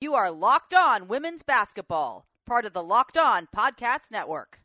You are Locked On Women's Basketball, part of the Locked On Podcast Network.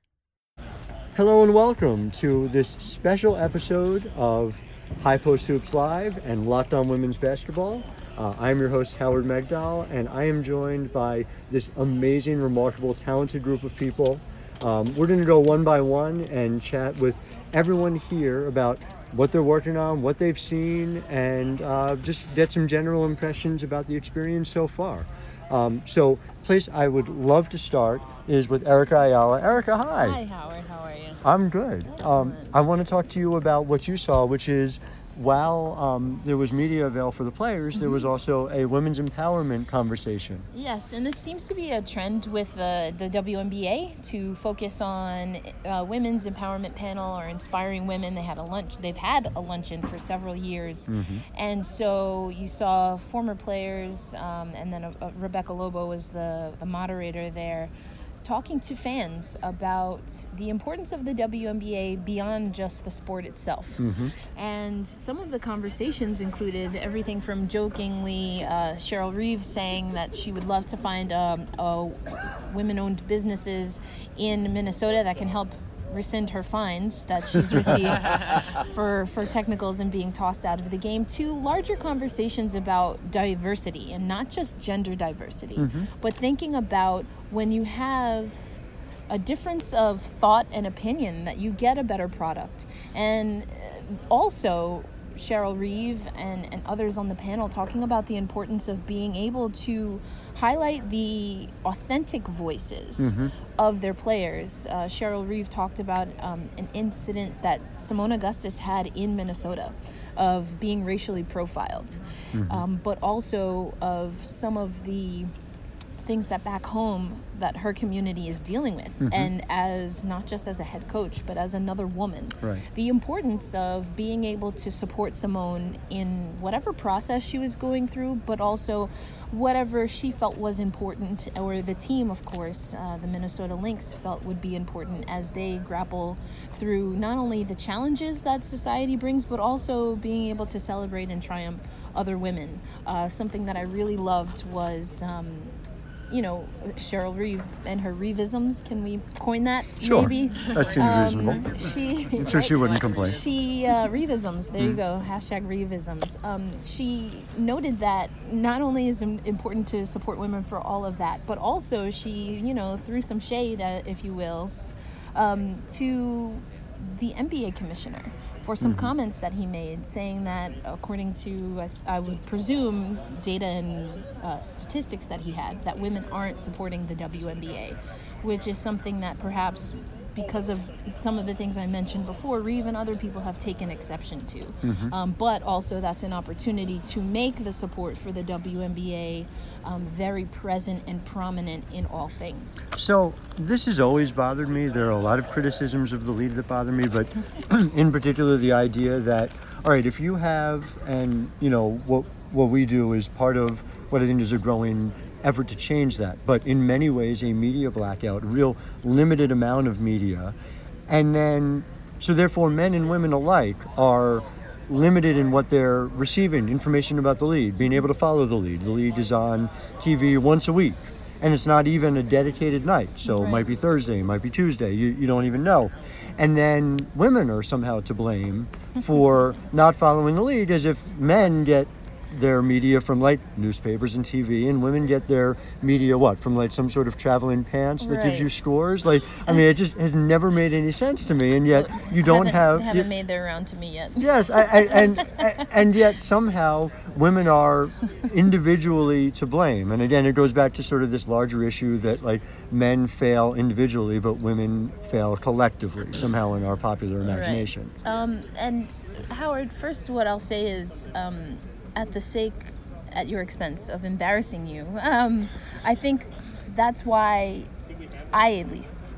Hello and welcome to this special episode of High Post Hoops Live and Locked On Women's Basketball. Uh, I'm your host, Howard Megdal, and I am joined by this amazing, remarkable, talented group of people. Um, we're going to go one by one and chat with everyone here about what they're working on, what they've seen, and uh, just get some general impressions about the experience so far. Um, so, place I would love to start is with Erica Ayala. Erica, hi. Hi, Howard. How are you? I'm good. Um, I want to talk to you about what you saw, which is while um, there was media avail for the players, there was also a women's empowerment conversation. Yes, and this seems to be a trend with uh, the WNBA to focus on uh, women's empowerment panel or inspiring women. They had a lunch. They've had a luncheon for several years, and so you saw former players, um, and then uh, Rebecca Lobo was the, the moderator there. Talking to fans about the importance of the WNBA beyond just the sport itself. And some of the conversations included everything from jokingly uh, Cheryl Reeve saying that she would love to find um, women owned businesses in Minnesota that can help rescind her fines that she's received for, for technicals and being tossed out of the game to larger conversations about diversity and not just gender diversity, but thinking about when you have a difference of thought and opinion that you get a better product. And uh, also, Cheryl Reeve and, and others on the panel talking about the importance of being able to highlight the authentic voices of their players. Uh, Cheryl Reeve talked about um, an incident that Seimone Augustus had in Minnesota of being racially profiled, um, but also of some of the things that back home that her community is dealing with. And as not just as a head coach but as another woman. Right. the importance of being able to support seimone in whatever process she was going through but also whatever she felt was important or the team of course uh, the minnesota lynx felt would be important as they grapple through not only the challenges that society brings but also being able to celebrate and triumph other women. Uh, something that i really loved was um, you know, Cheryl Reeve and her Reevisms. Can we coin that? Sure. Maybe. That seems Um, reasonable. She, I'm sure she wouldn't complain. She uh, Reevisms. There you go. Hashtag Reevisms. Um, she noted that not only is it important to support women for all of that, but also she, you know, threw some shade, uh, if you will, um, to the NBA commissioner for some comments that he made, saying that according to I would presume data and uh, statistics that he had, that women aren't supporting the WNBA, which is something that perhaps because of some of the things I mentioned before, Reeve and other people have taken exception to. Um, but also, that's an opportunity to make the support for the WNBA um, very present and prominent in all things. So this has always bothered me. There are a lot of criticisms of the league that bother me, but in particular the idea that all right, if you have and you know what what we do is part of what I think is a growing effort to change that, but in many ways a media blackout, real limited amount of media, and then so therefore men and women alike are limited in what they're receiving information about the lead, being able to follow the lead. The lead is on TV once a week and it's not even a dedicated night. So it might be Thursday, it might be Tuesday. You, you don't even know. And then women are somehow to blame for not following the lead, as if men get their media from like newspapers and TV, and women get their media what from like some sort of traveling pants that gives you scores. Like, I mean, it just has never made any sense to me, and yet you don't haven't, have. haven't you- made their round to me yet. Yes, I, I, and and yet somehow women are individually to blame. And again, it goes back to sort of this larger issue that like men fail individually, but women fail collectively somehow in our popular imagination. Um, and Howard, first, what I'll say is, um, at the sake, at your expense of embarrassing you, um, I think that's why I, at least,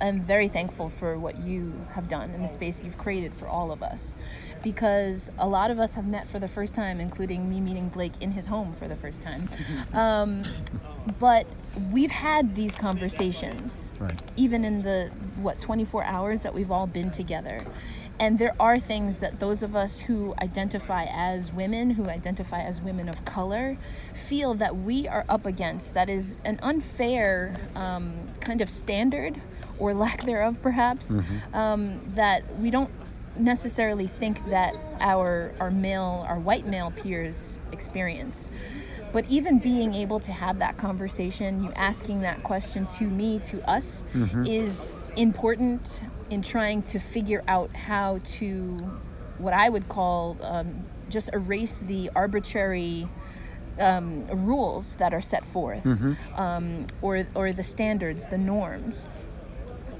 am very thankful for what you have done in the space you've created for all of us. Because a lot of us have met for the first time, including me meeting Blake in his home for the first time. Um, but we've had these conversations Right. even in the what 24 hours that we've all been together and there are things that those of us who identify as women, who identify as women of color, feel that we are up against. That is an unfair um, kind of standard, or lack thereof, perhaps, um, that we don't necessarily think that our our male, our white male peers experience. But even being able to have that conversation, you asking that question to me, to us, is important in trying to figure out how to, what I would call, um, just erase the arbitrary um, rules that are set forth, um, or or the standards, the norms.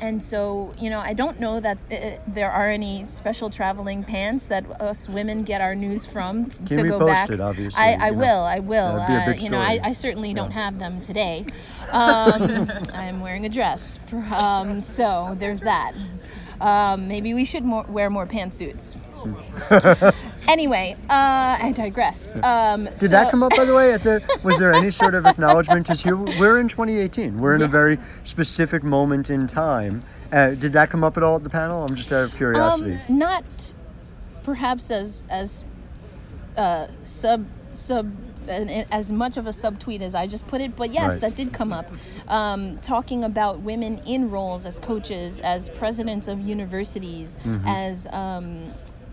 And so, you know, I don't know that uh, there are any special traveling pants that us women get our news from t- to go back. it, obviously, I, I know. will. I will. That'd be a Uh, you know, I. I certainly don't have them today. Um, I'm wearing a dress, um, so there's that. Um, maybe we should more, wear more pantsuits. anyway, uh, I digress. Um, Did that come up, by the way? At the, was there any sort of acknowledgement? Because we're in 2018. We're in a very specific moment in time. Uh, did that come up at all at the panel? I'm just out of curiosity. Um, not perhaps as as uh, sub sub as much of a subtweet as I just put it, but yes, Right. that did come up. Um, talking about women in roles as coaches, as presidents of universities, Mm-hmm. as um,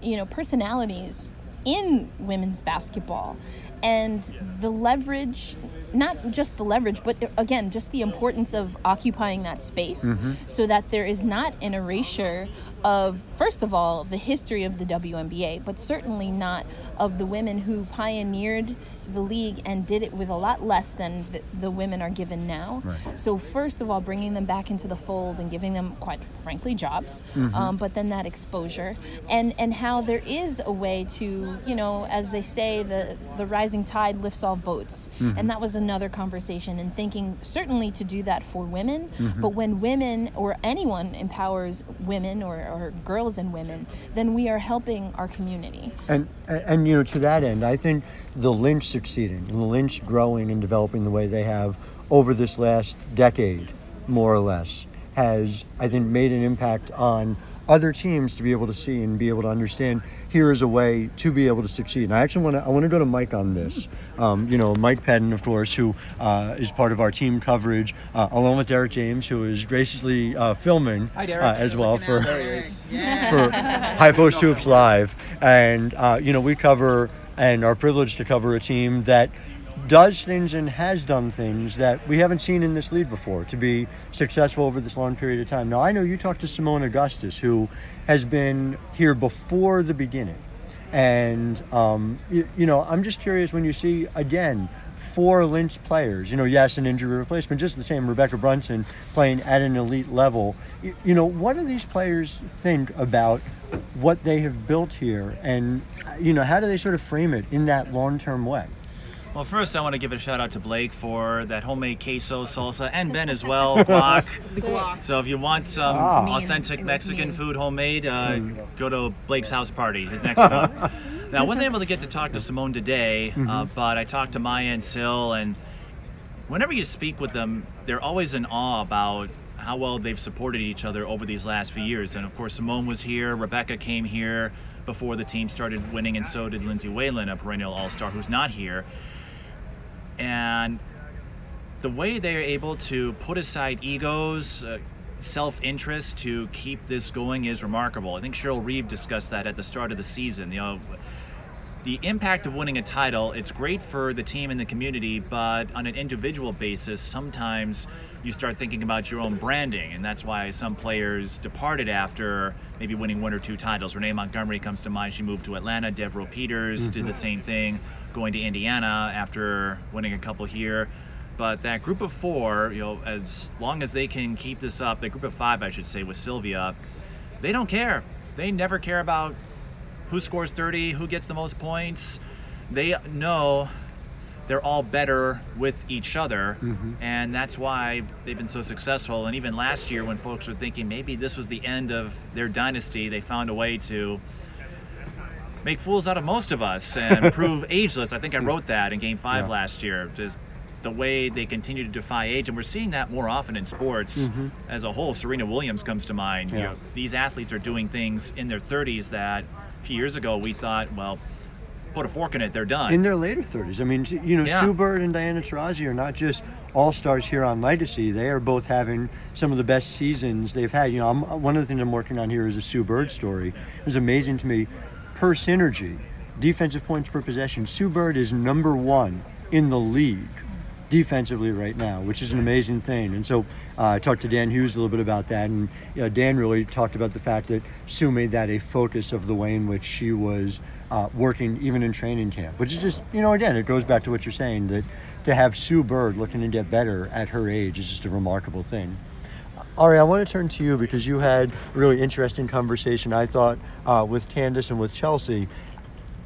you know personalities in women's basketball, and the leverage. Not just the leverage, but again, just the importance of occupying that space Mm-hmm. so that there is not an erasure of, first of all, the history of the WNBA, but certainly not of the women who pioneered the league and did it with a lot less than the, the women are given now. Right. So, first of all, bringing them back into the fold and giving them, quite frankly, jobs, Mm-hmm. um, but then that exposure and and how there is a way to, you know, as they say, the the rising tide lifts all boats, Mm-hmm. and that was another conversation. And thinking certainly to do that for women, Mm-hmm. but when women or anyone empowers women or, or girls and women, then we are helping our community. And, and you know to that end, I think the Lynx succeeding the Lynx growing and developing the way they have over this last decade, more or less, has I think made an impact on other teams to be able to see and be able to understand here is a way to be able to succeed. And I actually want to I want to go to Mike on this. Um, you know, Mike Patton, of course, who uh, is part of our team coverage, uh, along with Derek James, who is graciously uh, filming Hi, Derek. uh, as well for There for High Post Hoops Live, and uh, you know we cover and are privileged to cover a team that does things and has done things that we haven't seen in this league before to be successful over this long period of time. Now I know you talked to Seimone Augustus, who has been here before the beginning, and um, you, you know I'm just curious when you see again four Lynx players. You know, yes, an injury replacement, just the same. Rebekkah Brunson playing at an elite level. You, you know, what do these players think about what they have built here, and you know, how do they sort of frame it in that long-term way? Well, first, I want to give a shout out to Blake for that homemade queso salsa and Ben as well, guac. So if you want some Ah. authentic Mexican mean. food homemade, uh, go to Blake's house party, his next one. now, I wasn't able to get to talk to Seimone today, uh, but I talked to Maya and Sil, and whenever you speak with them, they're always in awe about how well they've supported each other over these last few years. And of course, Seimone was here, Rebekkah came here before the team started winning, and so did Lindsay Whalen, a perennial All Star who's not here. And the way they are able to put aside egos, uh, self interest to keep this going is remarkable. I think Cheryl Reeve discussed that at the start of the season. You know, the impact of winning a title, it's great for the team and the community, but on an individual basis, sometimes you start thinking about your own branding, and that's why some players departed after maybe winning one or two titles. Renee Montgomery comes to mind. She moved to Atlanta. Devereaux Peters did the same thing, going to Indiana after winning a couple here. But that group of four, you know, as long as they can keep this up, the group of five, I should say, with Sylvia, they don't care. They never care about who scores 30, who gets the most points. They know they're all better with each other, mm-hmm. and that's why they've been so successful. And even last year, when folks were thinking maybe this was the end of their dynasty, they found a way to make fools out of most of us and prove ageless. I think I wrote that in Game Five Yeah. last year. Just the way they continue to defy age, and we're seeing that more often in sports mm-hmm. as a whole. Serena Williams comes to mind. You know, these athletes are doing things in their 30s that a few years ago we thought, well, put a fork in it, they're done. in their later 30s. I mean, you know, Yeah. Sue Bird and Diana Taurasi are not just all stars here on Legacy. They are both having some of the best seasons they've had. You know, I'm, one of the things I'm working on here is a Sue Bird story. It was amazing to me. Per synergy, defensive points per possession, Sue Bird is number one in the league defensively right now, which is an amazing thing. And so uh, I talked to Dan Hughes a little bit about that, and you know, Dan really talked about the fact that Sue made that a focus of the way in which she was uh, working even in training camp, which is just, you know, again, it goes back to what you're saying that to have Sue Bird looking to get better at her age is just a remarkable thing. Ari, I want to turn to you because you had a really interesting conversation, I thought, uh, with Candace and with Chelsea.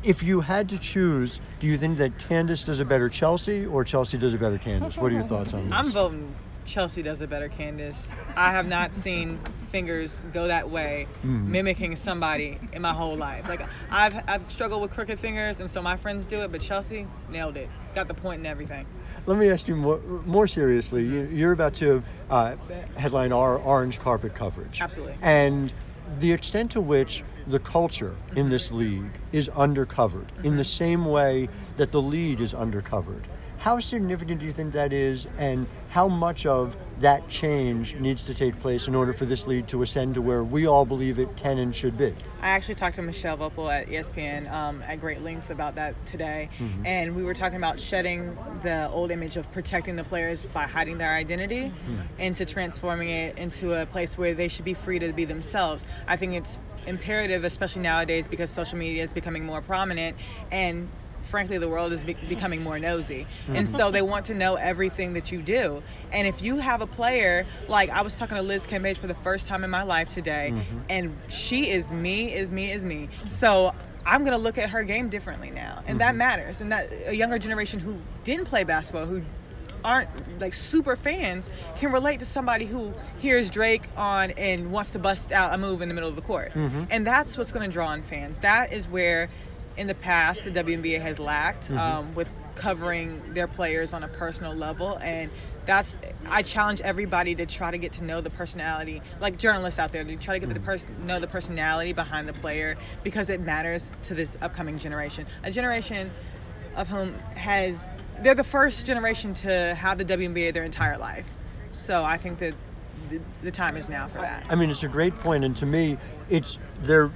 If you had to choose, do you think that Candace does a better Chelsea or Chelsea does a better Candace? What are your thoughts on this? I'm voting Chelsea does it better, Candace. I have not seen fingers go that way, mm-hmm. mimicking somebody in my whole life. Like I've I've struggled with crooked fingers, and so my friends do it, but Chelsea nailed it. Got the point and everything. Let me ask you more, more seriously. You- You're about to uh, headline our orange carpet coverage. Absolutely. And the extent to which the culture in this mm-hmm. league is undercovered, in the mm-hmm. same way that the lead is undercovered. How significant do you think that is, and how much of that change needs to take place in order for this league to ascend to where we all believe it can and should be? I actually talked to Michelle Voepel at ESPN um, at great length about that today, and we were talking about shedding the old image of protecting the players by hiding their identity, into transforming it into a place where they should be free to be themselves. I think it's imperative, especially nowadays, because social media is becoming more prominent and. Frankly, the world is be- becoming more nosy, and mm-hmm. so they want to know everything that you do. And if you have a player like I was talking to Liz Cambage for the first time in my life today, mm-hmm. and she is me, is me, is me. So I'm gonna look at her game differently now, and that mm-hmm. matters. And that a younger generation who didn't play basketball, who aren't like super fans, can relate to somebody who hears Drake on and wants to bust out a move in the middle of the court. And that's what's gonna draw in fans. That is where, in the past, the WNBA has lacked um, with covering their players on a personal level and that's I challenge everybody to try to get to know the personality, like journalists out there, to try to get to the pers- know the personality behind the player because it matters to this upcoming generation. A generation of whom has they're the first generation to have the WNBA their entire life. So I think that the, the time is now for that. I mean, it's a great point, and to me, it's there.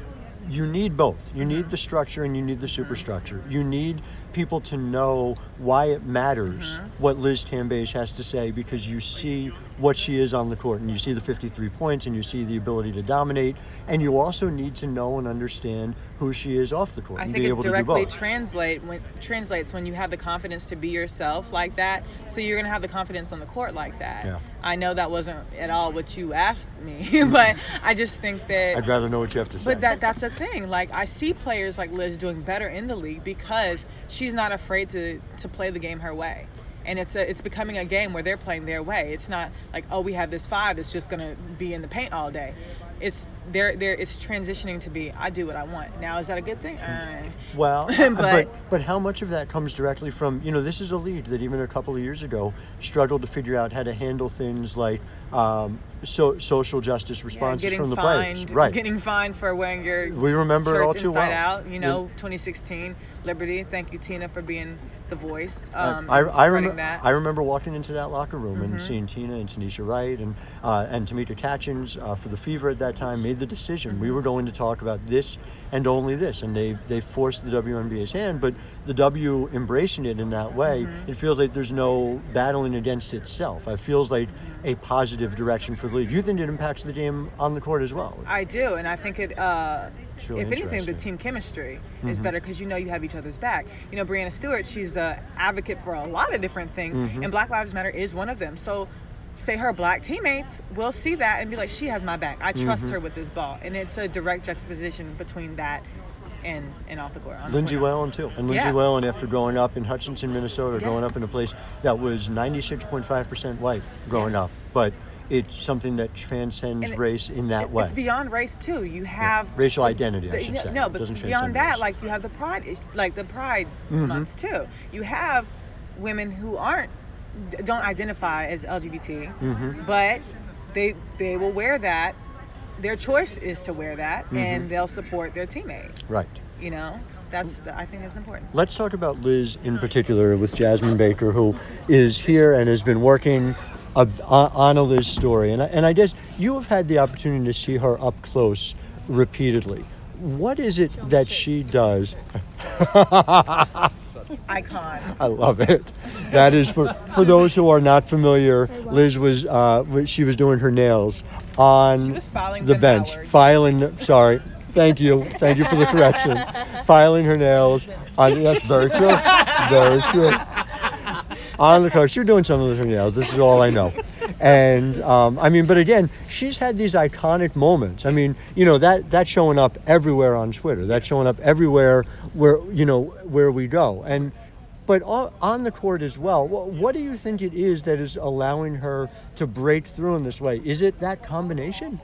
You need both. You need the structure and you need the superstructure. You need people to know why it matters mm-hmm. what Liz Cambage has to say because you see what she is on the court and you see the 53 points and you see the ability to dominate and you also need to know and understand who she is off the court I and think be it able to do directly both. translate when translates when you have the confidence to be yourself like that. So you're gonna have the confidence on the court like that. Yeah. I know that wasn't at all what you asked me, mm-hmm. but I just think that. I'd rather know what you have to say. But that that's a thing. Like I see players like Liz doing better in the league because she's not afraid to to play the game her way. And it's a, it's becoming a game where they're playing their way. It's not like oh we have this five that's just gonna be in the paint all day. It's they're they're it's transitioning to be I do what I want. Now is that a good thing? Uh, Well, But- but, but how much of that comes directly from you know this is a lead that even a couple of years ago struggled to figure out how to handle things like um, so, social justice responses getting from the fined, players, right? Getting fined for wearing your We remember it all too well. out. You know, 2016 Liberty. Thank you, Tina, for being the voice. I- Um, I, I, spreading remember, that. Mm-hmm. I remember walking into that locker room and seeing Tina and Tanisha Wright and uh, and Tamika Catchings uh, for the Fever at that time made the decision we Mm-hmm. were going to talk about this and only this, and they they forced the WNBA's hand, but the W embracing it in that way, Mm-hmm. it feels like there's no battling against itself. It feels like a positive direction for the league. You think it impacts the game on the court as well? I do, and I think it. Uh, really if anything, the team chemistry is better because you know you have each other's back. You know, Breanna Stewart, she's an advocate for a lot of different things, and Black Lives Matter is one of them. So, say her black teammates will see that and be like, "She has my back. I trust her with this ball," and it's a direct juxtaposition between that and and off the court. on the court. Whalen too, and Lindsay Yeah. Whalen after growing up in Hutchinson, Minnesota, Yeah. growing up in a place that was 96.5% white growing up, but it's something that transcends it- race in that It- way. It's beyond race too. You have Racial identity, I should no, say. No, but beyond that, race. like you have the pride, like the pride Mm-hmm. months too. You have women who aren't don't identify as LGBT, Mm-hmm. but they they will wear that. Their choice is to wear that, Mm-hmm. and they'll support their teammate. Right. You know, that's the, I think that's important. Let's talk about Liz in particular with Jasmine Baker, who is here and has been working on a Liz story. And I, and I guess you have had the opportunity to see her up close repeatedly. What is it that she does? Icon. I love it. That is for for those who are not familiar. Liz was uh, she was doing her nails on She was filing the bench, Howard. filing. Sorry, thank you, thank you for the correction. Filing her nails on. That's very true. Very true. On the she was doing something with her nails. This is all I know. And um, I mean, but again, she's had these iconic moments. I mean, you know that that's showing up everywhere on Twitter. That's showing up everywhere where you know where we go. And but on, the court as well. What do you think it is that is allowing her to break through in this way? Is it that combination?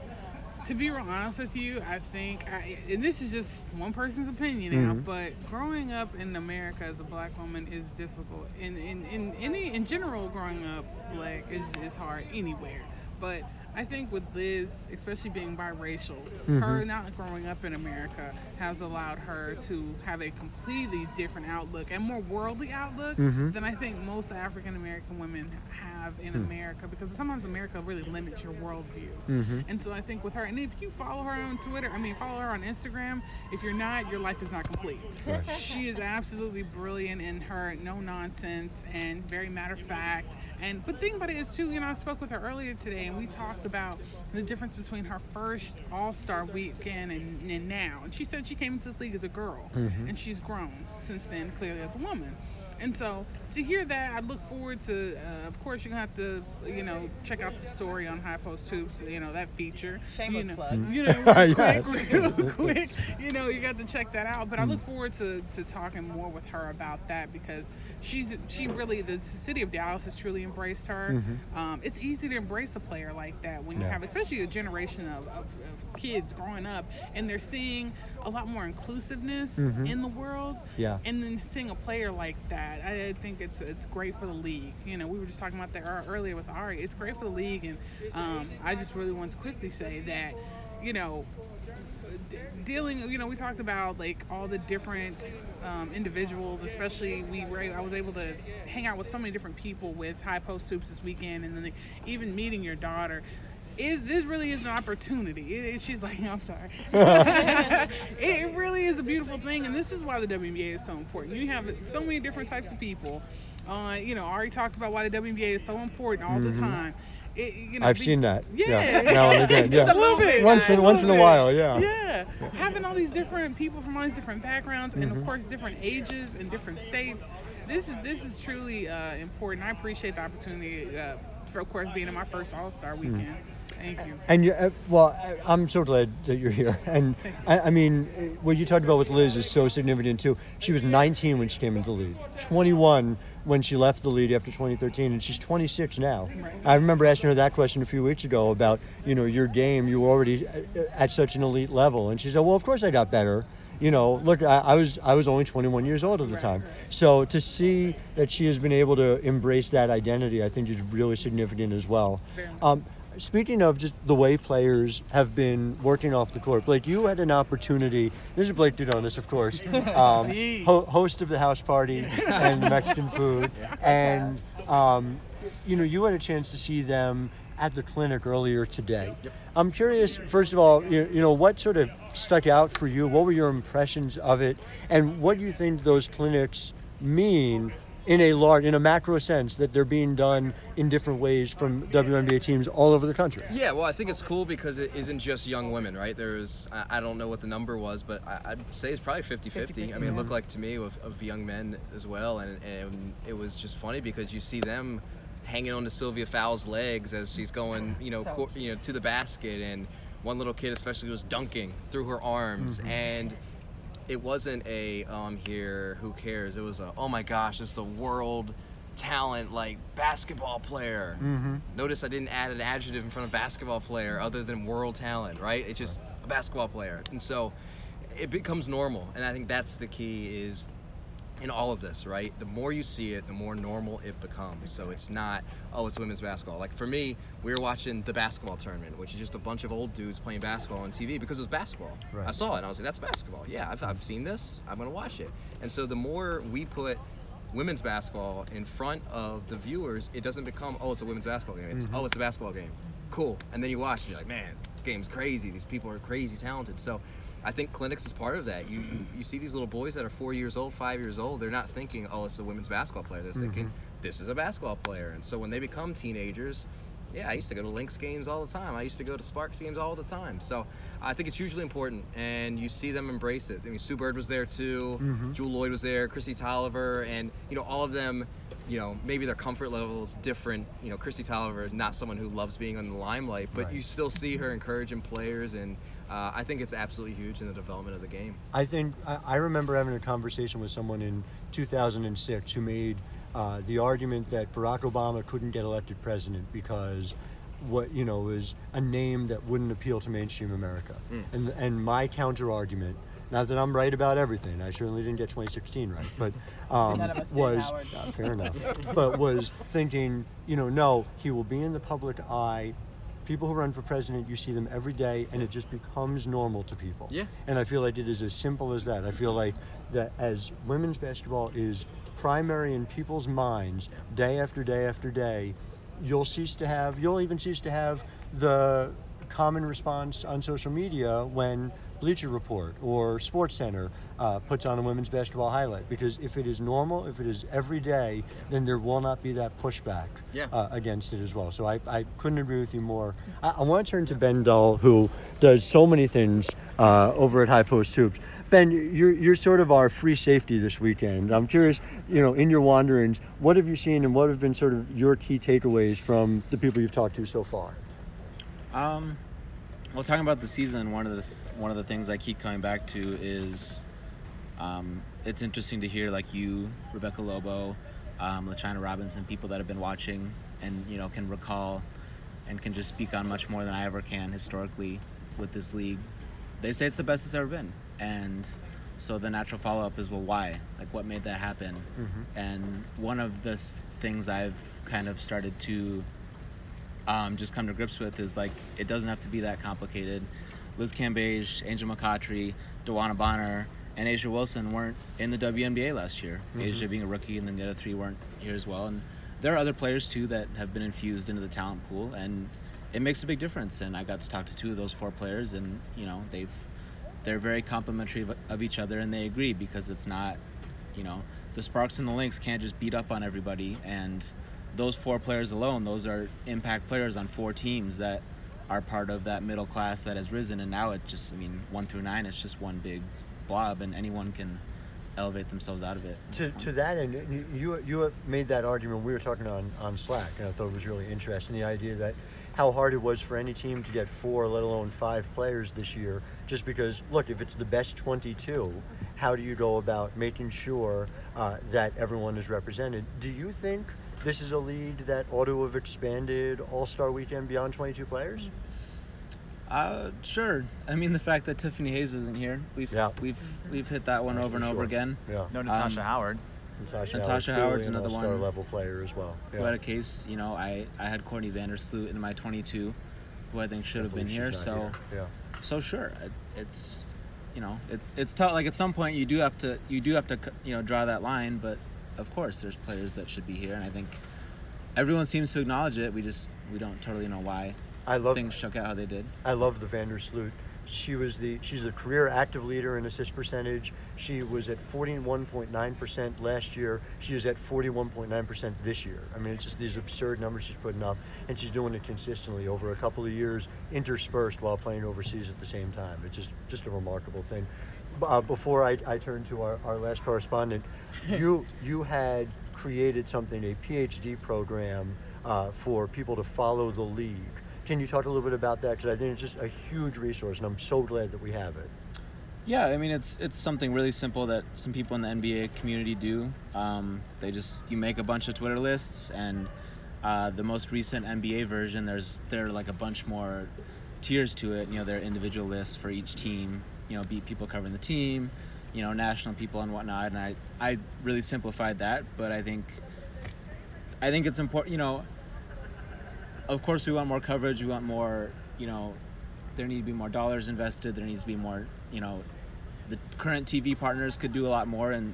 To be real honest with you, I think, I, and this is just one person's opinion now, Mm-hmm. but growing up in America as a black woman is difficult. In in, in any in general, growing up black is is hard anywhere. But I think with Liz, especially being biracial, Mm-hmm. her not growing up in America has allowed her to have a completely different outlook and more worldly outlook Mm-hmm. than I think most African American women have in Hmm. America because sometimes America really limits your worldview. Mm-hmm. And so I think with her, and if you follow her on Twitter, I mean, follow her on Instagram, if you're not, your life is not complete. Right. She is absolutely brilliant in her no nonsense and very matter of fact. And but the thing about it is too, you know, I spoke with her earlier today, and we talked about the difference between her first All Star weekend and, and now. And she said she came into this league as a girl, and she's grown since then, clearly as a woman. And so to hear that, I look forward to. Uh, of course, you're gonna have to, you know, check out the story on High Post Hoops. You know that feature. Shameless you know, plug. You know, real quick, real quick. You know, you got to check that out. But I look forward to, to talking more with her about that because she's she really the city of Dallas has truly embraced her. Um, it's easy to embrace a player like that when you Yeah. have, especially a generation of, of, of kids growing up and they're seeing a lot more inclusiveness in the world. Yeah. And then seeing a player like that, I think it's it's great for the league. You know, we were just talking about that earlier with Ari. It's great for the league, and um, I just really want to quickly say that, you know, dealing. You know, we talked about like all the different um, individuals, especially we were. I was able to hang out with so many different people with High Post Hoops this weekend, and then even meeting your daughter. Is this really is an opportunity? It, it- she's like, I'm sorry. it really is a beautiful thing, and this is why the WNBA is so important. You have so many different types of people. Uh, you know, Ari talks about why the WNBA is so important all the time. It, you know, Mm-hmm. I've be- seen that. Yeah, Now and again. Just Yeah. a little bit. Once in- a once in a while, bit. yeah. Yeah, having all these different people from all these different backgrounds, and Mm-hmm. of course different ages and different states. This is this is truly uh, important. I appreciate the opportunity uh, for, of course, being in my first All Star Mm-hmm. Thank you. And you, uh, well, I- I'm so glad that you're here. And I, I mean, uh, what you talked about with Liz is so significant too. She was 19 when she came into the league, 21 when she left the league after 2013, and she's 26 now. I remember asking her that question a few weeks ago about, you know, your game. You were already uh, at such an elite level, and she said, "Well, of course I got better." You know, look, I, I was I was only 21 years old at the Right, time. right. So to see that she has been able to embrace that identity, I think is really significant as well. Um, speaking of just the way players have been working off the court, Blake, you had an opportunity. This is Blake Dudonis, of course, um, ho- host of the house party and Mexican food, and um, you know you had a chance to see them at the clinic earlier today. I'm curious, first of all, you, you know what sort of stuck out for you? What were your impressions of it, and what do you think those clinics mean? In a large, in a macro sense, that they're being done in different ways from WNBA teams all over the country. Yeah, well, I think it's cool because it isn't just young women, right? There's, I I don't know what the number was, but I, I'd say it's probably 50 50. I mean, it looked mm-hmm. like to me of, of young men as well. And, and it was just funny because you see them hanging on to Sylvia Fowles' legs as she's going, you know, So cour- you know, to the basket. And one little kid, especially, was dunking through her arms. Mm-hmm. And it wasn't a oh I'm here, who cares? It was a oh my gosh, it's the world talent like basketball player. Mm-hmm. Notice I didn't add an adjective in front of basketball player other than world talent, right? It's just a basketball player, and so it becomes normal. And I think that's the key is in all of this, right? The more you see it, the more normal it becomes. So it's not, oh, it's women's basketball. Like for me, we were watching the basketball tournament, which is just a bunch of old dudes playing basketball on TV because it was basketball. Right. I saw it and I was like, that's basketball. Yeah, I've, I've seen this. I'm gonna watch it. And so the more we put women's basketball in front of the viewers, it doesn't become, oh, it's a women's basketball game. It's, mm-hmm. oh, it's a basketball game. Cool. And then you watch and you're like, man, this game's crazy. These people are crazy talented. So I think clinics is part of that. You you see these little boys that are four years old, five years old. They're not thinking, oh, it's a women's basketball player. They're thinking, mm-hmm. this is a basketball player. And so when they become teenagers, yeah, I used to go to Lynx games all the time. I used to go to Sparks games all the time. So I think it's hugely important, and you see them embrace it. I mean, Sue Bird was there too. Mm-hmm. Jewell Loyd was there. Kristi Toliver, and you know all of them. You know, maybe their comfort level is different. You know, Kristi Toliver, is not someone who loves being on the limelight, but Right. you still see her encouraging players, and uh, I think it's absolutely huge in the development of the game. I think I, I remember having a conversation with someone in 2006 who made uh, the argument that Barack Obama couldn't get elected president because what you know was a name that wouldn't appeal to mainstream America. And and my counter argument, not that I'm right about everything, I certainly didn't get 2016 right, but um, None of us did, was Howard, fair enough. but was thinking, you know, no, he will be in the public eye. People who run for president, you see them every day, and it just becomes normal to people. Yeah. And I feel like it is as simple as that. I feel like that as women's basketball is primary in people's minds day after day after day, you'll cease to have, you'll even cease to have the common response on social media when Bleacher Report or Sports Center uh, puts on a women's basketball highlight. Because if it is normal, if it is every day, then there will not be that pushback Yeah. uh, against it as well. So I, I couldn't agree with you more. I, I want to turn to Ben Dahl, who does so many things uh, over at High Post Hoops. Ben, you're, you're sort of our free safety this weekend. I'm curious, you know, in your wanderings, what have you seen and what have been sort of your key takeaways from the people you've talked to so far? Um, well, talking about the season, one of the one of the things I keep coming back to is, um, it's interesting to hear like you, Rebecca Lobo, um, LaChina Robinson, people that have been watching and you know can recall, and can just speak on much more than I ever can historically with this league. They say it's the best it's ever been, and so the natural follow up is well, why? Like, what made that happen? And one of the things I've kind of started to um, just come to grips with is like it doesn't have to be that complicated. Liz Cambage, Angel McCoughtry, DeWanna Bonner, and A'ja Wilson weren't in the WNBA last year. Mm-hmm. Asia being a rookie, and then the other three weren't here as well. And there are other players too that have been infused into the talent pool, and it makes a big difference. And I got to talk to two of those four players, and you know they've they're very complimentary of, of each other, and they agree because it's not, you know, the Sparks and the Lynx can't just beat up on everybody and those four players alone, those are impact players on four teams that are part of that middle class that has risen. And now it just, I mean, one through nine, it's just one big blob, and anyone can elevate themselves out of it. To, to that end, you- you made that argument. We were talking on, on Slack, and I thought it was really interesting. The idea that how hard it was for any team to get four, let alone five players this year, just because look, if it's the best 22, how do you go about making sure uh, that everyone is represented? Do you think this is a league that ought to have expanded All Star Weekend beyond 22 players? Uh, sure. I mean, the fact that Tiffany Hayes isn't here, we've Yeah. we've we've hit that one over and For over again. Yeah. No Natasha Um, Howard. Natasha, Natasha Howard's Howard's another all-star one. level player as well. Who had a case, you know, I I had Courtney Vandersloot in my 22, who I think should have been here. So. not here. so sure it, it's you know it, it's tough like at some point you do have to you do have to you know draw that line but of course there's players that should be here and i think everyone seems to acknowledge it we just we don't totally know why. I love things shook out how they did I love the Vandersloot. She was the she's the career active leader in assist percentage. She was at 41.9% last year. She is at 41.9% this year. I mean, it's just these absurd numbers she's putting up, and she's doing it consistently over a couple of years, interspersed while playing overseas at the same time. It's just just a remarkable thing. Uh, before I, I turn to our, our last correspondent, you you had created something, a PhD program uh, for people to follow the league. Can you talk a little bit about that? Because I think it's just a huge resource, and I'm so glad that we have it. yeah i mean it's it's something really simple that some people in the nba community do um, they just you make a bunch of twitter lists and uh, the most recent nba version there's there are like a bunch more tiers to it you know there are individual lists for each team you know beat people covering the team you know, national people and whatnot. And I, I really simplified that, but I think, I think it's important. You know, of course, we want more coverage. We want more. You know, there need to be more dollars invested. There needs to be more. You know, the current TV partners could do a lot more and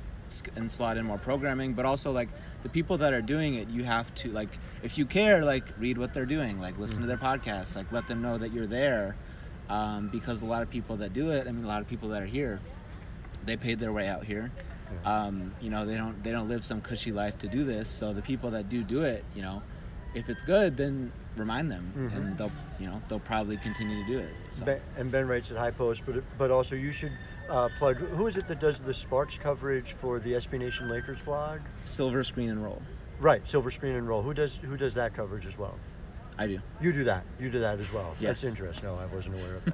and slot in more programming. But also, like the people that are doing it, you have to like if you care, like read what they're doing, like listen to mm. their podcasts, like let them know that you're there. Um, because a lot of people that do it, I mean, a lot of people that are here, they paid their way out here. Um, you know, they don't they don't live some cushy life to do this. So the people that do do it, you know, if it's good, then remind them, and they'll you know they'll probably continue to do it. So. Ben, and Ben writes at High Post, but but also you should uh, plug. Who is it that does the Sparks coverage for the SB Nation Lakers blog? Silver screen and roll. Right, Silver Screen and Roll. Who does who does that coverage as well? I do. You do that. You do that as well. Yes. That's interesting. No, I wasn't aware of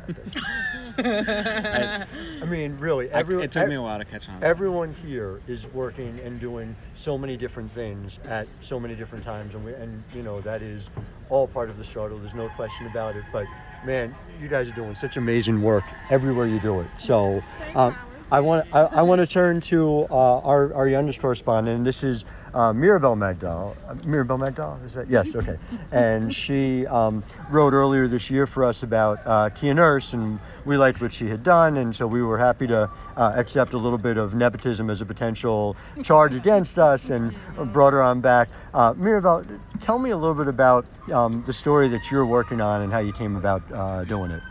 that. I mean, really, I, it took me a while to catch on. Everyone here is working and doing so many different things at so many different times, and we, and you know that is all part of the struggle. There's no question about it. But man, you guys are doing such amazing work everywhere you do it. So. Um, I want I, I want to turn to uh, our, our youngest correspondent, and this is uh, Mirabelle Megdal. Uh, Mirabelle Megdal, is that yes? Okay, and she um, wrote earlier this year for us about uh, Kia Nurse, and we liked what she had done, and so we were happy to uh, accept a little bit of nepotism as a potential charge against us, and brought her on back. Uh, Mirabelle, tell me a little bit about um, the story that you're working on and how you came about uh, doing it.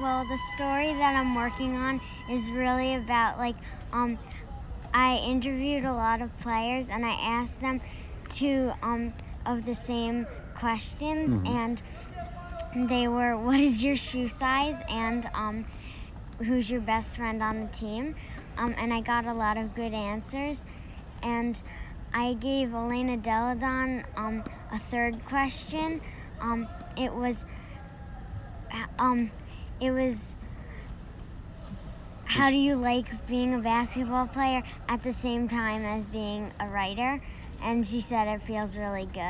Well, the story that I'm working on is really about like um I interviewed a lot of players and I asked them two um of the same questions and they were what is your shoe size? and um who's your best friend on the team? Um, and I got a lot of good answers and I gave Elena Delle Donne um, a third question. Um, it was um, it was how do you like being a basketball player at the same time as being a writer? And she said it feels really good.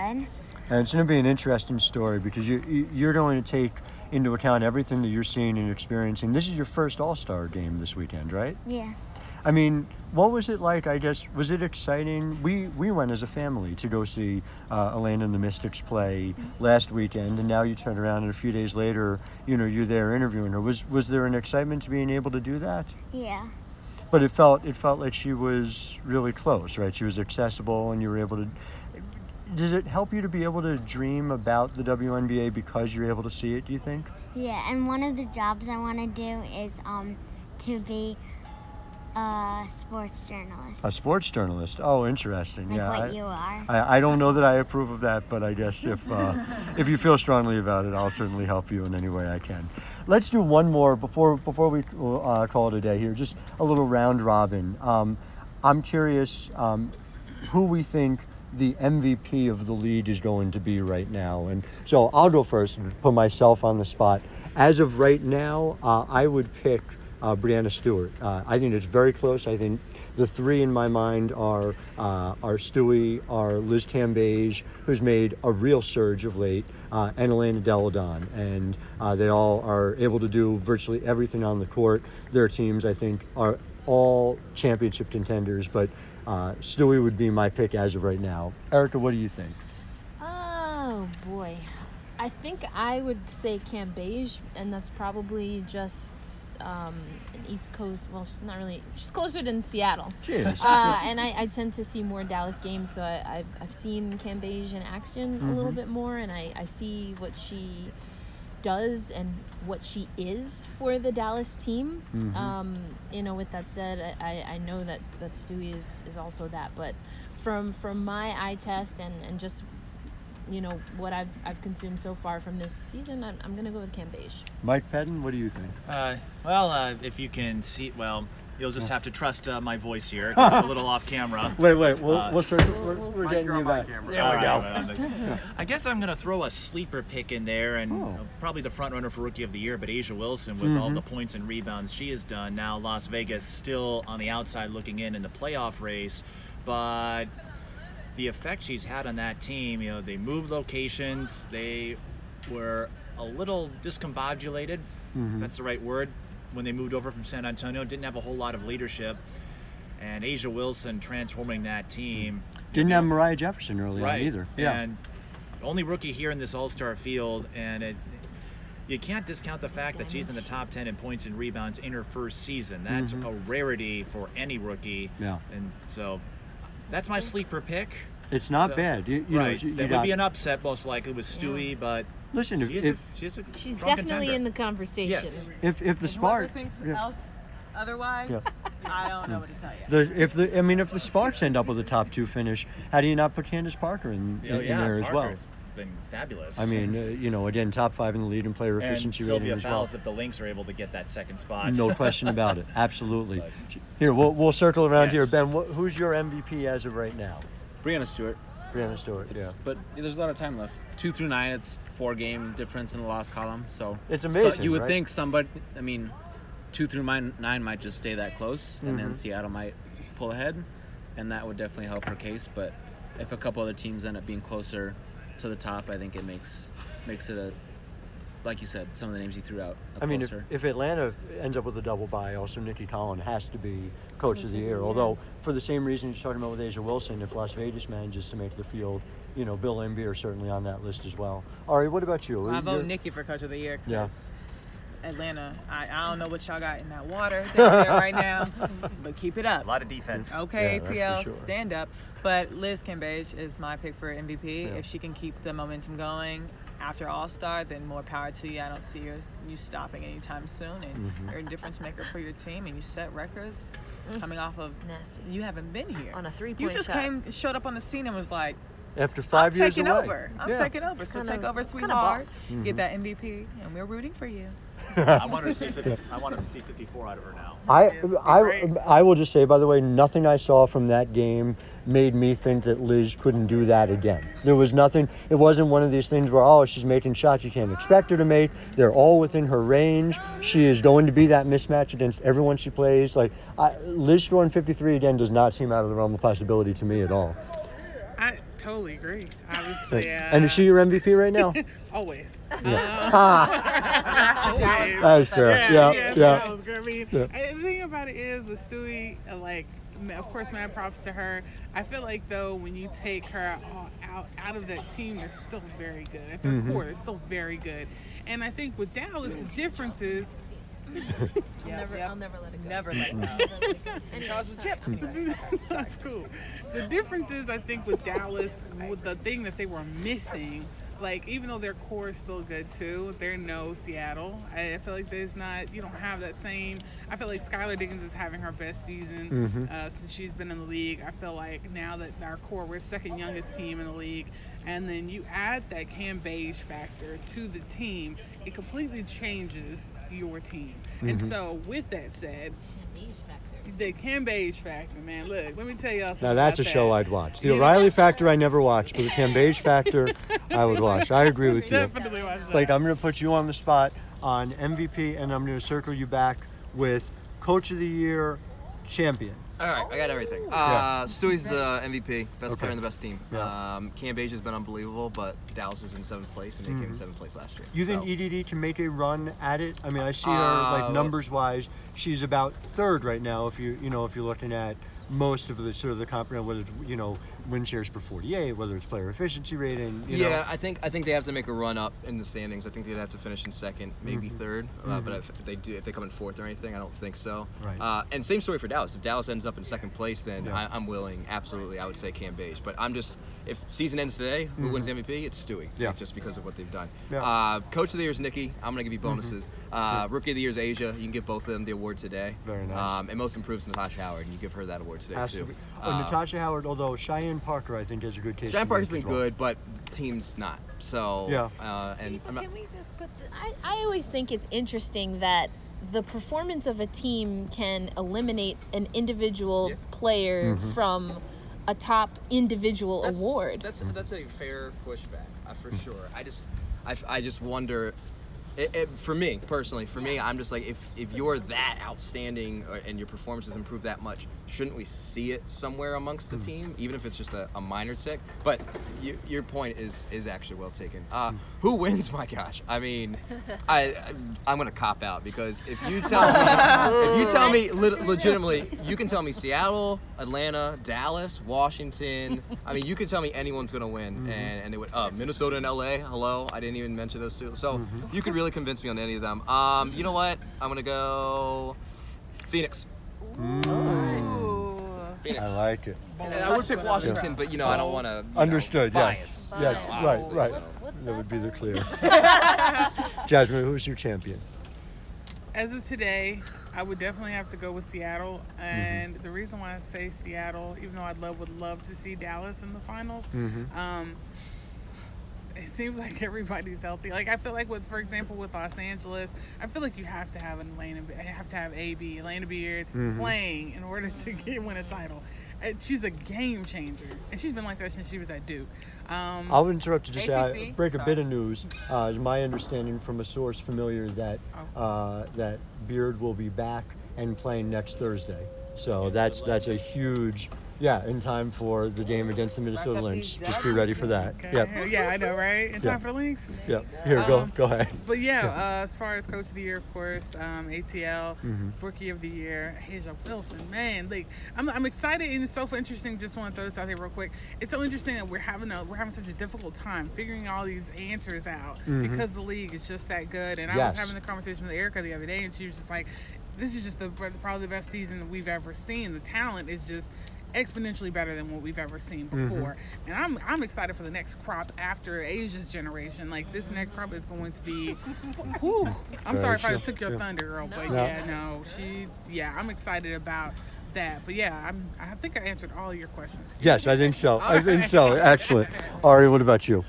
And it's going to be an interesting story because you, you- you're going to take into account everything that you're seeing and experiencing. This is your first All Star game this weekend, right? Yeah. I mean, what was it like? I guess was it exciting? We we went as a family to go see uh, Elena and the Mystics play last weekend, and now you turn around and a few days later, you know, you're there interviewing her. Was was there an excitement to being able to do that? Yeah. But it felt it felt like she was really close, right? She was accessible, and you were able to. Does it help you to be able to dream about the WNBA because you're able to see it? Do you think? Yeah, and one of the jobs I want to do is um to be a sports journalist. A sports journalist. Oh, interesting. like yeah. what I- you are. I, I don't know that I approve of that, but I guess if uh, if you feel strongly about it, I'll certainly help you in any way I can. Let's do one more before before we uh, call it a day here. Just a little round robin. Um, I'm curious um, who we think the MVP of the league is going to be right now, and so I'll go first and put myself on the spot. As of right now, uh, I would pick uh, Breanna Stewart. Uh, I think it's very close. I think the three in my mind are uh, are Stewie, are Liz Cambage, who's made a real surge of late, uh, and Elena Delle Donne, and uh, they all are able to do virtually everything on the court. Their teams, I think, are all championship contenders, but uh, Stewie would be my pick as of right now. Erica, what do you think? Oh boy. I think I would say Cambage, and that's probably just um, an East Coast. Well, she's not really. She's closer than Seattle. She is. Uh, and I, I tend to see more Dallas games, so I, I've, I've seen Cambage in action a little bit more, and I, I see what she does and what she is for the Dallas team. Um, you know, with that said, I, I know that, that Stewie is, is also that, but from from my eye test and, and just you know what I've I've consumed so far from this season, I'm, I'm gonna go with Cambage. Mike Pedden, what do you think? Uh, well, uh, if you can see, well, you'll just have to trust uh, my voice here. 'cause it's a little off camera. Wait, wait, we'll, Uh, we'll start. We're, we're getting you back. There we go. Alright, I guess I'm gonna throw a sleeper pick in there, and Oh. uh, probably the front runner for rookie of the year, but A'ja Wilson with all the points and rebounds she has done. Now Las Vegas still on the outside looking in in the playoff race, but the effect she's had on that team, you know, they moved locations, they were a little discombobulated. That's the right word. when they moved over from San Antonio, didn't have a whole lot of leadership. And A'ja Wilson transforming that team. Didn't have Moriah Jefferson early right. on either. Yeah. And only rookie here in this All Star field, and it, you can't discount the fact that she's in the top 10 in points and rebounds in her first season. That's a rarity for any rookie. Mm-hmm. Yeah. And so that's my sleeper pick. it's not So- bad. You, you right. know, you that got, would be an upset most likely with Stewie, but listen, she if, a, she a She's definitely contender. in the conversation. Yes. if, if the Whoever spark, yeah. otherwise, Yeah. I don't know what to tell you. the, if the, I mean, if the Sparks end up with a top two finish, how do you not put Candace Parker in, in, Oh, in yeah, there as well? Parker's been fabulous. I mean, uh, you know, again, top five in the lead in player and efficiency Sylvia rating as well. Fowles if the Lynx are able to get that second spot. No question about it. Absolutely. But- Here, we'll, we'll circle around here. Ben, wh- who's your MVP as of right now? Breanna Stewart. Breanna Stewart. Yeah. But there's a lot of time left. Two through nine, it's four game difference in the loss column. So It's so amazing, you would right? think somebody. I mean, two through nine, nine might just stay that close, and Mm-hmm. then Seattle might pull ahead, and that would definitely help her case. But if a couple other teams end up being closer to the top, I think it makes makes it a like you said, some of the names you threw out. a I mean, if, if Atlanta ends up with a double bye, also Nicki Collen has to be coach of the year. Mm-hmm, Although, for the same reason you're talking about with A'ja Wilson, if Las Vegas manages to make the field, you know, Bill Laimbeer is certainly on that list as well. Ari, what about you? I vote You're- Nikki for coach of the year. 'cause Yeah. Atlanta. I, I don't know what y'all got in that water there right now, but keep it up. A lot of defense. Okay, Yeah, ATL, sure. stand up. But Liz Cambage is my pick for MVP. Yeah. If she can keep the momentum going after All Star, then more power to you. I don't see you, you stopping anytime soon. And Mm-hmm. you're a difference maker for your team, and you set records coming off of. Nasty. You haven't been here. On a three-point You just shot. came, showed up on the scene, and was like, After 5 I'm years taking away. over. I'm Yeah. taking over. So kinda- take over, sweetheart. Get that MVP, and we're rooting for you. I want her to see 50, I want to see 54 out of her now. I, I. I will just say, by the way, nothing I saw from that game made me think that Liz couldn't do that again. There was nothing, it wasn't one of these things where, oh, she's making shots you can't expect her to make. They're all within her range. She is going to be that mismatch against everyone she plays. Like, I, Liz scoring 53 again does not seem out of the realm of possibility to me at all. I totally agree. Obviously, uh, And is she your MVP right now? always? That is fair. Yeah, Yeah, yeah, yeah. that was good. I mean, Yeah. and the thing about it is with Stewie, uh, like, of course, mad props to her. I feel like though, when you take her out out of that team, they're still very good. At their Mm-hmm. core, they're still very good. And I think with Dallas, the difference is I'll, Yeah, never, yeah. I'll never let it go. Never let I'll go. never let it go. Anyway, Charles was sorry. chipped. That's cool. The difference is, I think, with Dallas, with the thing that they were missing, like even though their core is still good too, they're no Seattle. I, I feel like there's not, you don't have that same. I feel like Skylar Diggins is having her best season uh, since she's been in the league. I feel like now that our core, we're second youngest team in the league, and then you add that Cambage factor to the team, it completely changes your team. And so, with that said. The Beige factor, man. Look, let me tell y'all something. Now that's a show that. I'd watch. The. O'Reilly Factor I never watched, but the Cambage Factor I would watch. I agree with you. Definitely watch that. Like I'm going to put you on the spot on MVP, and I'm going to circle you back with Coach of the Year, champion. All right, I got everything. Yeah. Uh, Stewie's the MVP, best Okay. player in the best team. Yeah. Um, Cambage has been unbelievable, but Dallas is in seventh place, and they came in seventh place last year. Mm-hmm. You think So- EDD can make a run at it? I mean, I see her like Uh, numbers wise, she's about third right now. If you you know if you're looking at most of the sort of the comp, whether it's you know win shares per 48, whether it's player efficiency rating. You yeah, know. I think I think they have to make a run up in the standings. I think they'd have to finish in second, maybe third. Uh, but if, if they do, if they come in fourth or anything, I don't think so. Right. Uh, and same story for Dallas. If Dallas ends up in second place, then Yeah. I, I'm willing. Absolutely, I would say Cambage. But I'm just if season ends today, who wins MVP? It's Stewie. Yeah. Just because of what they've done. Yeah. Uh, Coach of the year is Nikki. I'm gonna give you bonuses. Uh, Rookie of the year is A'ja. You can give both of them the award today. Very nice. Um, and most improved is Natasha Howard, and you give her that award today to too. Be. Oh, Uh, Natasha Howard, although Cheyenne Parker, I think, has a good taste. Shine in Parker's music been well. good, but the team's not. So Yeah. Uh, and I'm not, Can we just put the, I, I always think it's interesting that the performance of a team can eliminate an individual Yeah. player Mm-hmm. from a top individual That's- award. That's that's a fair pushback uh, for sure. I just I, I just wonder It, it, for me personally, for me, I'm just like if if you're that outstanding or, and your performance has improved that much, shouldn't we see it somewhere amongst the Hmm. team, even if it's just a, a minor tick? But you, your point is is actually well taken. Uh, Hmm. who wins? My gosh, I mean, I, I I'm gonna cop out because if you tell me if you tell me le- legitimately, you can tell me Seattle, Atlanta, Dallas, Washington. I mean, you can tell me anyone's gonna win, Mm-hmm. and and they would. Uh, Minnesota and LA. Hello, I didn't even mention those two. So Mm-hmm. you could really convince me on any of them. Um, you know what? I'm gonna go Phoenix. Phoenix. I like it. And I would pick Washington, but you know I don't want to. Understood. Yes. Yes. Bias. Right. Right. What's- what's that that would be the clear. Jasmine, who's your champion? As of today, I would definitely have to go with Seattle. Mm-hmm. And the reason why I say Seattle, even though I'd love would love to see Dallas in the finals, Mm-hmm. um, it seems like everybody's healthy. Like I feel like with, for example, with Los Angeles, I feel like you have to have an Alana, you have to have AB, Alana Beard Mm-hmm. playing in order to get win a title. And she's a game changer, and she's been like that since she was at Duke. Um, I'll interrupt to just say, I ACC? break a bit of news. Uh, it's my understanding from a source familiar that Oh. uh, that Beard will be back and playing next Thursday. So that's that's a huge yeah in time for the game against the Minnesota Lynx. Just be ready for that. okay. Yep. Yeah, I know, right? In time for Lynx. Yep. Here, go Um, go ahead. But yeah, uh, as far as coach of the year, of course, um, ATL, Mm-hmm. rookie of the year, A'ja Wilson. Man, like I'm, I'm excited and it's so interesting. Just want to throw this out here real quick. It's so interesting that we're having a we're having such a difficult time figuring all these answers out because the league is just that good. And I Mm-hmm. Was having the conversation with Erica the other day, and she was just like, "This is just the probably the best season that we've ever seen. The talent is just." Exponentially better than what we've ever seen Mm-hmm. before and I'm, I'm excited for the next crop after A'ja's generation like this next crop is going to be whew. i'm Very sorry if i took your Yeah. thunder girl but No. yeah no she yeah i'm excited about that but yeah i'm i think i answered all your questions Yes, I think so. I think so. Excellent. Ari, what about you?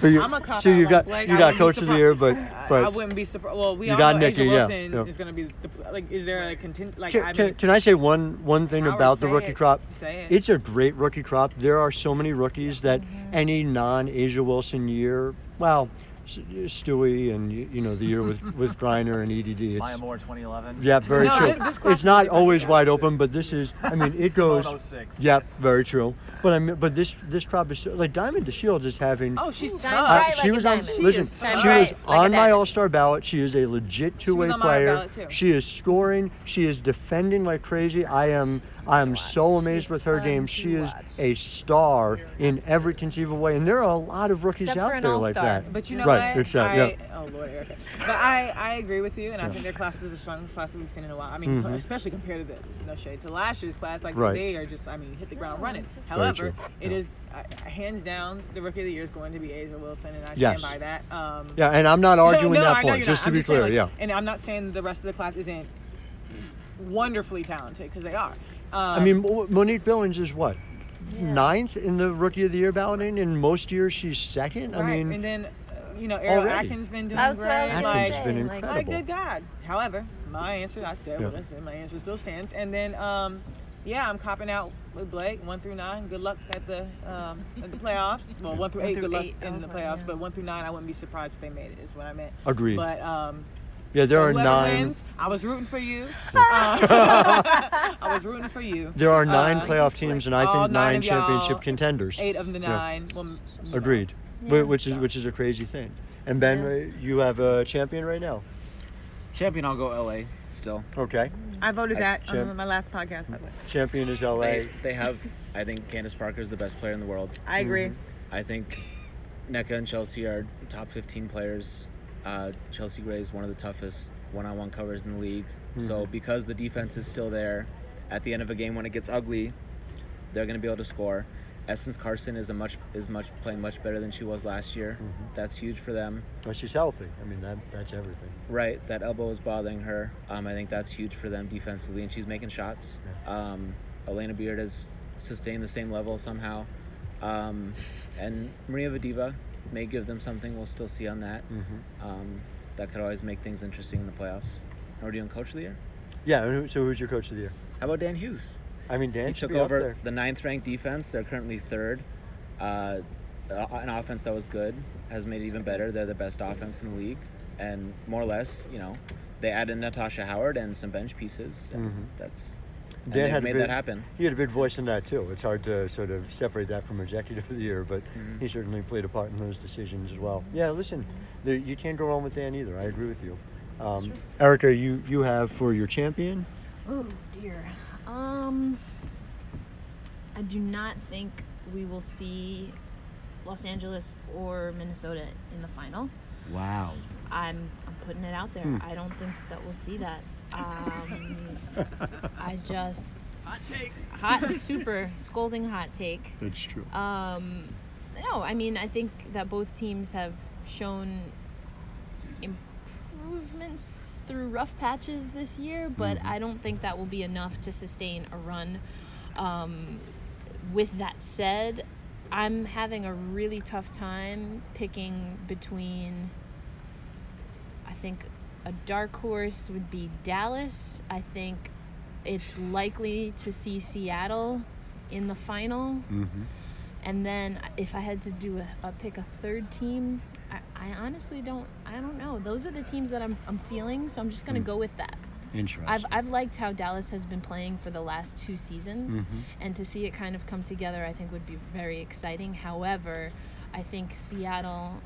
So you, I'm a cop so you like got Blake. you I got coach of the year, but I, I but wouldn't be surprised. Well, we You all got know Nikki, A'ja yeah, Wilson yeah. is going to be the, like. Is there a content? Like Can, I mean, can I say one one thing Howard, about the rookie it. crop? It. It's a great rookie crop. There are so many rookies that Mm-hmm. any non-A'ja Wilson year, well, Stewie and you you know the year with with Griner and EDD. It's, Maya Moore 2011. yeah, very No, true. thi- It's not always different, wide yes. open, but this is. I mean, it goes. Seimone 06, Yep, yes. very true. But I mean, but this this crop is like Diamond DeShields is having. oh, she's Diamond tough. Uh, right she like was on. diamond. Listen, She is she was right like on my. All Star ballot. She is a legit two way player. She is scoring. She is defending like crazy. I am. I am so amazed with her game. She is watch. a star in every conceivable way, and there are a lot of rookies Except for out an there like all-star. that. But you know right, what? exactly. I, yeah. Oh Lord, Erica. But I, I agree with you, and I think their class is the strongest class that we've seen in a while. I mean, Mhm. especially compared to the no shade to last year's class. Like Right. they are just, I mean, hit the ground running. Very However, true. it Yeah. is uh, hands down the rookie of the year is going to be A'ja Wilson, and I Yes. stand by that. Um, Yeah, and I'm not arguing no, that I know point. you're Just not. to I'm be saying, clear, like- yeah. And I'm not saying the rest of the class isn't wonderfully talented because they are. Um, I mean, Monique Billings is what ninth in the Rookie of the Year balloting, and most years she's second. I mean, and then uh, you know, Ariel Already. Atkins been doing That's great. what I was Atkins like, been incredible. My good God. However, my answer, I said what Yeah. I said. My answer still stands. And then, um, yeah, I'm copping out with Blake, one through nine. Good luck at the um, at the playoffs. Well, one through One eight. through good luck eight, I in was the like, playoffs. yeah. But one through nine, I wouldn't be surprised if they made it. Is what I meant. agreed. But um, yeah, there so are nine. Wins, I was rooting for you. Uh, I was rooting for you. There are nine Uh, playoff teams, and I think nine nine championship contenders. Eight of the Yeah. nine. Well. Agreed. Wh- Which is which is a crazy thing. And Ben, uh, you have a champion right now. Champion, I'll go LA still. Okay, I voted I that champ- on my last podcast. By the way. champion is LA. They, they have, I think Candace Parker is the best player in the world. I agree. I think Nneka and Chelsea are top 15 players. Uh, Chelsea Gray is one of the toughest one-on-one covers in the league. So because the defense is still there, at the end of a game when it gets ugly, they're going to be able to score. Essence Carson is a much is much playing much better than she was last year. That's huge for them. Well, she's healthy. I mean, that that's everything. Right, that elbow is bothering her. Um, I think that's huge for them defensively, and she's making shots. Um, Alana Beard has sustained the same level somehow, um, and Maria Vadeeva may give them something. We'll still see on that. Mm-hmm. Um, that could always make things interesting in the playoffs. Are we doing coach of the year? Yeah. So who's your coach of the year? How about Dan Hughes? I mean, Dan he took over the ninth ranked defense. They're currently third. Uh, an offense that was good has made it even better. They're the best offense in the league, and more or less, you know, they added Natasha Howard and some bench pieces, and Mhm. that's and Dan had a made big- that happen. He had a big voice in that too. It's hard to sort of separate that from executive of the year, but Mhm. he certainly played a part in those decisions as well. Yeah, listen, there, you can't go wrong with Dan either. I agree with you. Um, Erica, you you have for your champion. Oh dear. Um, I do not think we will see Los Angeles or Minnesota in the final. Wow. I'm I'm putting it out there. Hmm. I don't think that we'll see that. Um, I just Hot take. hot super scolding hot take. That's true. Um, no, I mean I think that both teams have shown improvements through rough patches this year, but Mhm. I don't think that will be enough to sustain a run. Um, with that said, I'm having a really tough time picking between. I think a dark horse would be Dallas. I think it's likely to see Seattle in the final. Mm-hmm. And then if I had to do a, a pick a third team, I, I honestly don't I don't know. Those are the teams that I'm, I'm feeling, so I'm just gonna Mm. go with that. Interesting. I've, I've liked how Dallas has been playing for the last two seasons, Mhm. and to see it kind of come together, I think would be very exciting. However, I think Seattle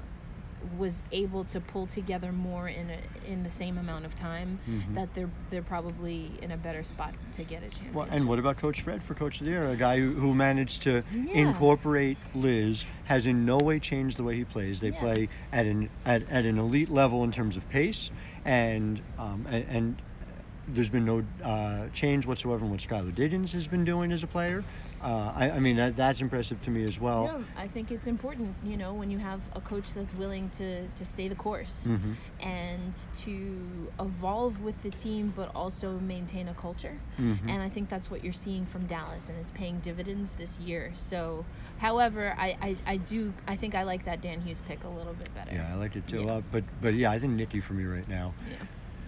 was able to pull together more in a, in the same amount of time Mhm. that they're they're probably in a better spot to get a championship. Well, and what about Coach Fred for Coach of the Year? A guy who, who managed to Yeah. incorporate Liz, has in no way changed the way he plays. They Yeah. play at an at, at an elite level in terms of pace, and um, and, and there's been no uh, change whatsoever in what Skylar Diggins has been doing as a player. Uh, I, I mean, that, that's impressive to me as well. Yeah, I think it's important, you know, when you have a coach that's willing to, to stay the course Mhm. and to evolve with the team, but also maintain a culture. Mhm. And I think that's what you're seeing from Dallas, and it's paying dividends this year. So, however, I, I, I do, I think I like that Dan Hughes pick a little bit better. Yeah, I liked it too. Yeah. Uh, but but yeah, I think Nikki for me right now. Yeah.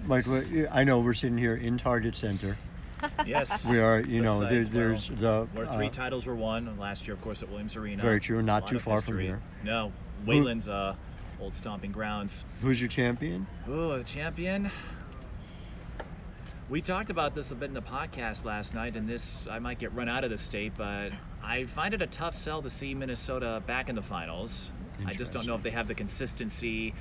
Mike, I know we're sitting here in Target Center. Yes. We are, you know, there, there's the Where three uh, titles were won last year, of course, at Williams Arena. Very true, not too far from here. No, Whalen's uh, old stomping grounds. who's your champion? Oh, the champion. We talked about this a bit in the podcast last night, and this I might get run out of the state, but I find it a tough sell to see Minnesota back in the finals. I just don't know if they have the consistency.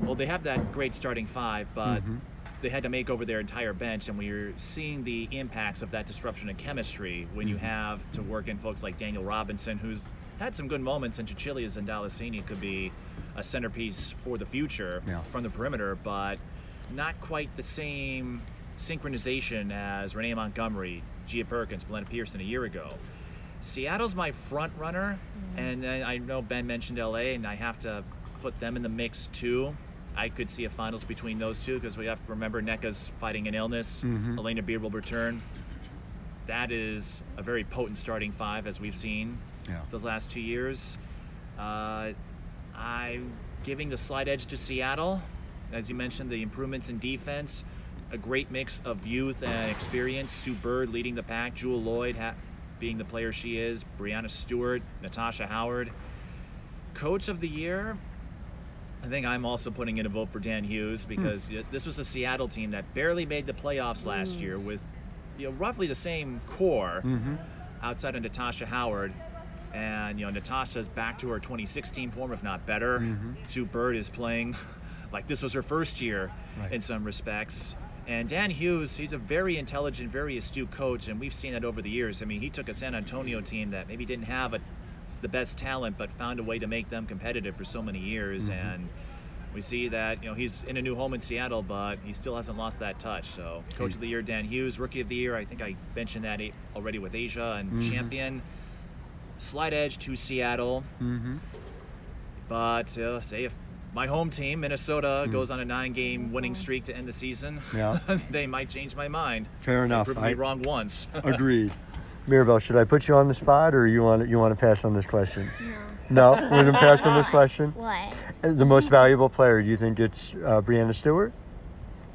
Well, they have that great starting five, but Mhm. They had to make over their entire bench, and we're seeing the impacts of that disruption in chemistry when you Mhm. have to work in folks like Danielle Robinson, who's had some good moments, and Cecilia Zandalasini could be a centerpiece for the future Yeah. from the perimeter, but not quite the same synchronization as Renee Montgomery, Jia Perkins, Plenette Pierson a year ago. Seattle's my front runner, and then I know Ben mentioned LA, and I have to put them in the mix too. I could see a finals between those two because we have to remember Nneka's fighting an illness. Mhm. Alana Beard will return. That is a very potent starting five, as we've seen Yeah. those last two years. Uh, I'm giving the slight edge to Seattle. As you mentioned, the improvements in defense, a great mix of youth and experience. Sue Bird leading the pack, Jewell Loyd ha- being the player she is, Breanna Stewart, Natasha Howard. Coach of the year, I think I'm also putting in a vote for Dan Hughes because y- this was a Seattle team that barely made the playoffs last year with you know, roughly the same core Mm-hmm. outside of Natasha Howard. And you know, Natasha's back to her 2016 form, if not better. Mhm. Sue Bird is playing like this was her first year Right. in some respects. And Dan Hughes, he's a very intelligent, very astute coach, and we've seen that over the years. I mean, he took a San Antonio team that maybe didn't have a, the best talent, but found a way to make them competitive for so many years. Mhm. And we see that you know he's in a new home in Seattle, but he still hasn't lost that touch. So, Coach of the Year, Dan Hughes, Rookie of the Year. I think I mentioned that already with A'ja and Mhm. Champion. Slight edge to Seattle, Mm-hmm. but uh, say if my home team Minnesota Mm. goes on a nine-game winning streak to end the season, Yeah. they might change my mind. Fair They enough. proved I- me wrong once. Agreed. Mirabelle, should I put you on the spot, or you want you want to pass on this question? No, No, we're gonna pass on this question. What? The most valuable player? Do you think it's uh, Breanna Stewart?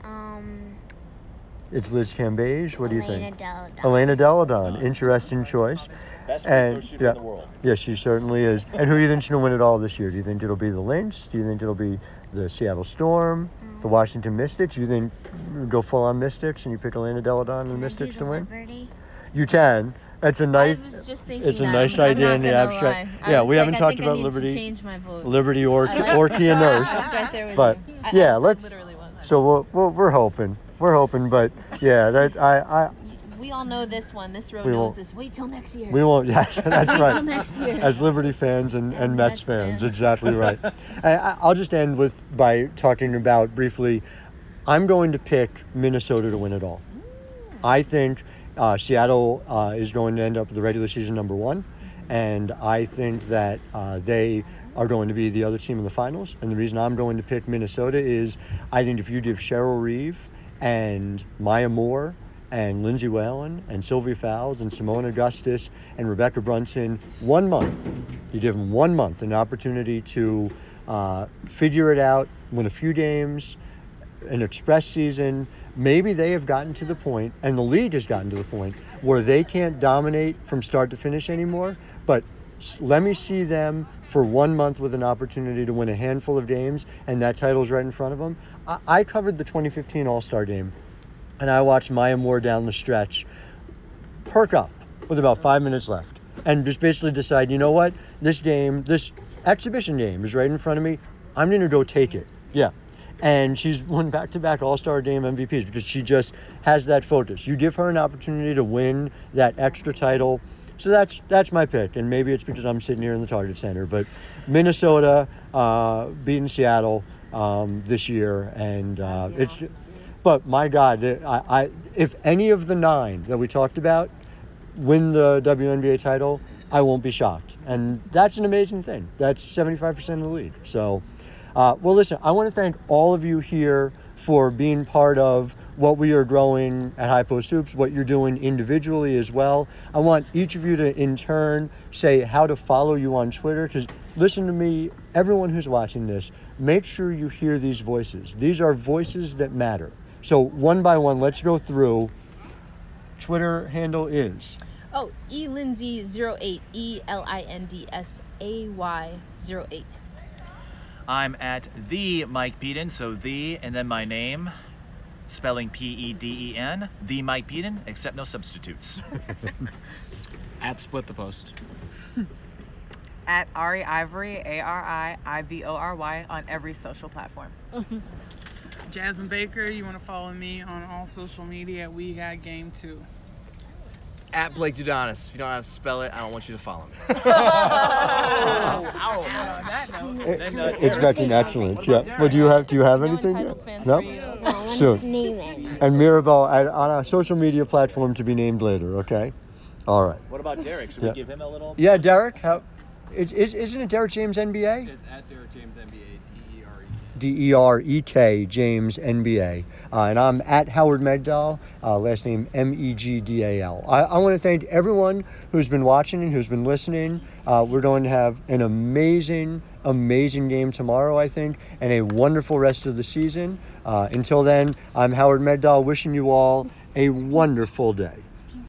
Um, It's Liz Cambage. What do you think? Elena think? Delle Donne. Elena Delle Donne. Interesting choice. Best free And throw shooter yeah, in the world. yeah, she certainly is. And who do you think she'll win it all this year? Do you think it'll be the Lynx? Do you think it'll be the Seattle Storm, the Washington Mystics? You think go full on Mystics and you pick Elena Delle Donne and the Can do Mystics the to win? Liberty? You can. It's a nice. I was just thinking it's a that. nice idea in the abstract. Yeah, we like, haven't talked about Liberty. To change my vote. Liberty or like- Orky and Nurse. Right But you. Yeah, I let's. So we're, we're, we're hoping. We're hoping, but yeah, that I, I We all know this one. This row We knows this. Wait till next year. we won't. Yeah, that's Wait right. till next year. As Liberty fans and, and, And Mets, Mets fans, fans. exactly right. I, I'll just end with by talking about briefly. I'm going to pick Minnesota to win it all. Mm. I think uh, Seattle uh, is going to end up the regular season number one, and I think that uh, they are going to be the other team in the finals. And the reason I'm going to pick Minnesota is I think if you give Cheryl Reeve and Maya Moore and Lindsay Whalen and Sylvia Fowles and Seimone Augustus and Rebekkah Brunson one month, you give them one month an opportunity to uh, figure it out, win a few games, an express season, maybe they have gotten to the point, and the league has gotten to the point where they can't dominate from start to finish anymore. But let me see them for one month with an opportunity to win a handful of games, and that title's right in front of them. I, I covered the 2015 All Star game, and I watched Maya Moore down the stretch perk up with about five minutes left and just basically decide, you know what, this game, this exhibition game is right in front of me. I'm going to go take it. Yeah. And she's won back to back All Star game MVPs because she just has that focus. You give her an opportunity to win that extra title. So that's that's my pick, and maybe it's because I'm sitting here in the Target Center. But Minnesota uh, beating Seattle um, this year, and uh, it's. awesome. But my God, I, I if any of the nine that we talked about win the WNBA title, I won't be shocked. And that's an amazing thing. That's 75% of the league. So, uh, well, listen, I want to thank all of you here for being part of what we are growing at High Post Hoops, what you're doing individually as well. I want each of you to, in turn, say how to follow you on Twitter. Because listen to me, everyone who's watching this, make sure you hear these voices. These are voices that matter. So, one by one, let's go through. Twitter handle is Oh, E Lindsay 08. E L I N D S A Y 08. I'm at the Mike Peden, so the and then my name, spelling P E D E N, the Mike Peden, except no substitutes. At split the post. At Ari Ivory, A R I I V O R Y, on every social platform. Jasmine Baker, you want to follow me on all social media We Got Game Two. At Blake Dudonis. If you don't know how to spell it, I don't want you to follow me. Then, It's been excellent. Yeah. But do you have do you have anything? entitled No. for you. No, I want Soon. to name it. And Mirabelle at, on a social media platform to be named later. Okay. All right. What about Derek? Should Yeah. we give him a little? Yeah, Derek. How? Is, is, isn't it Derek James NBA? It's at Derek James NBA, D R. D E R E K James NBA. Uh, and I'm at Howard Megdal, uh, last name M E G D A L. I, I want to thank everyone who's been watching and who's been listening. Uh, we're going to have an amazing, amazing game tomorrow, I think, and a wonderful rest of the season. Uh, until then, I'm Howard Megdal, wishing you all a wonderful day.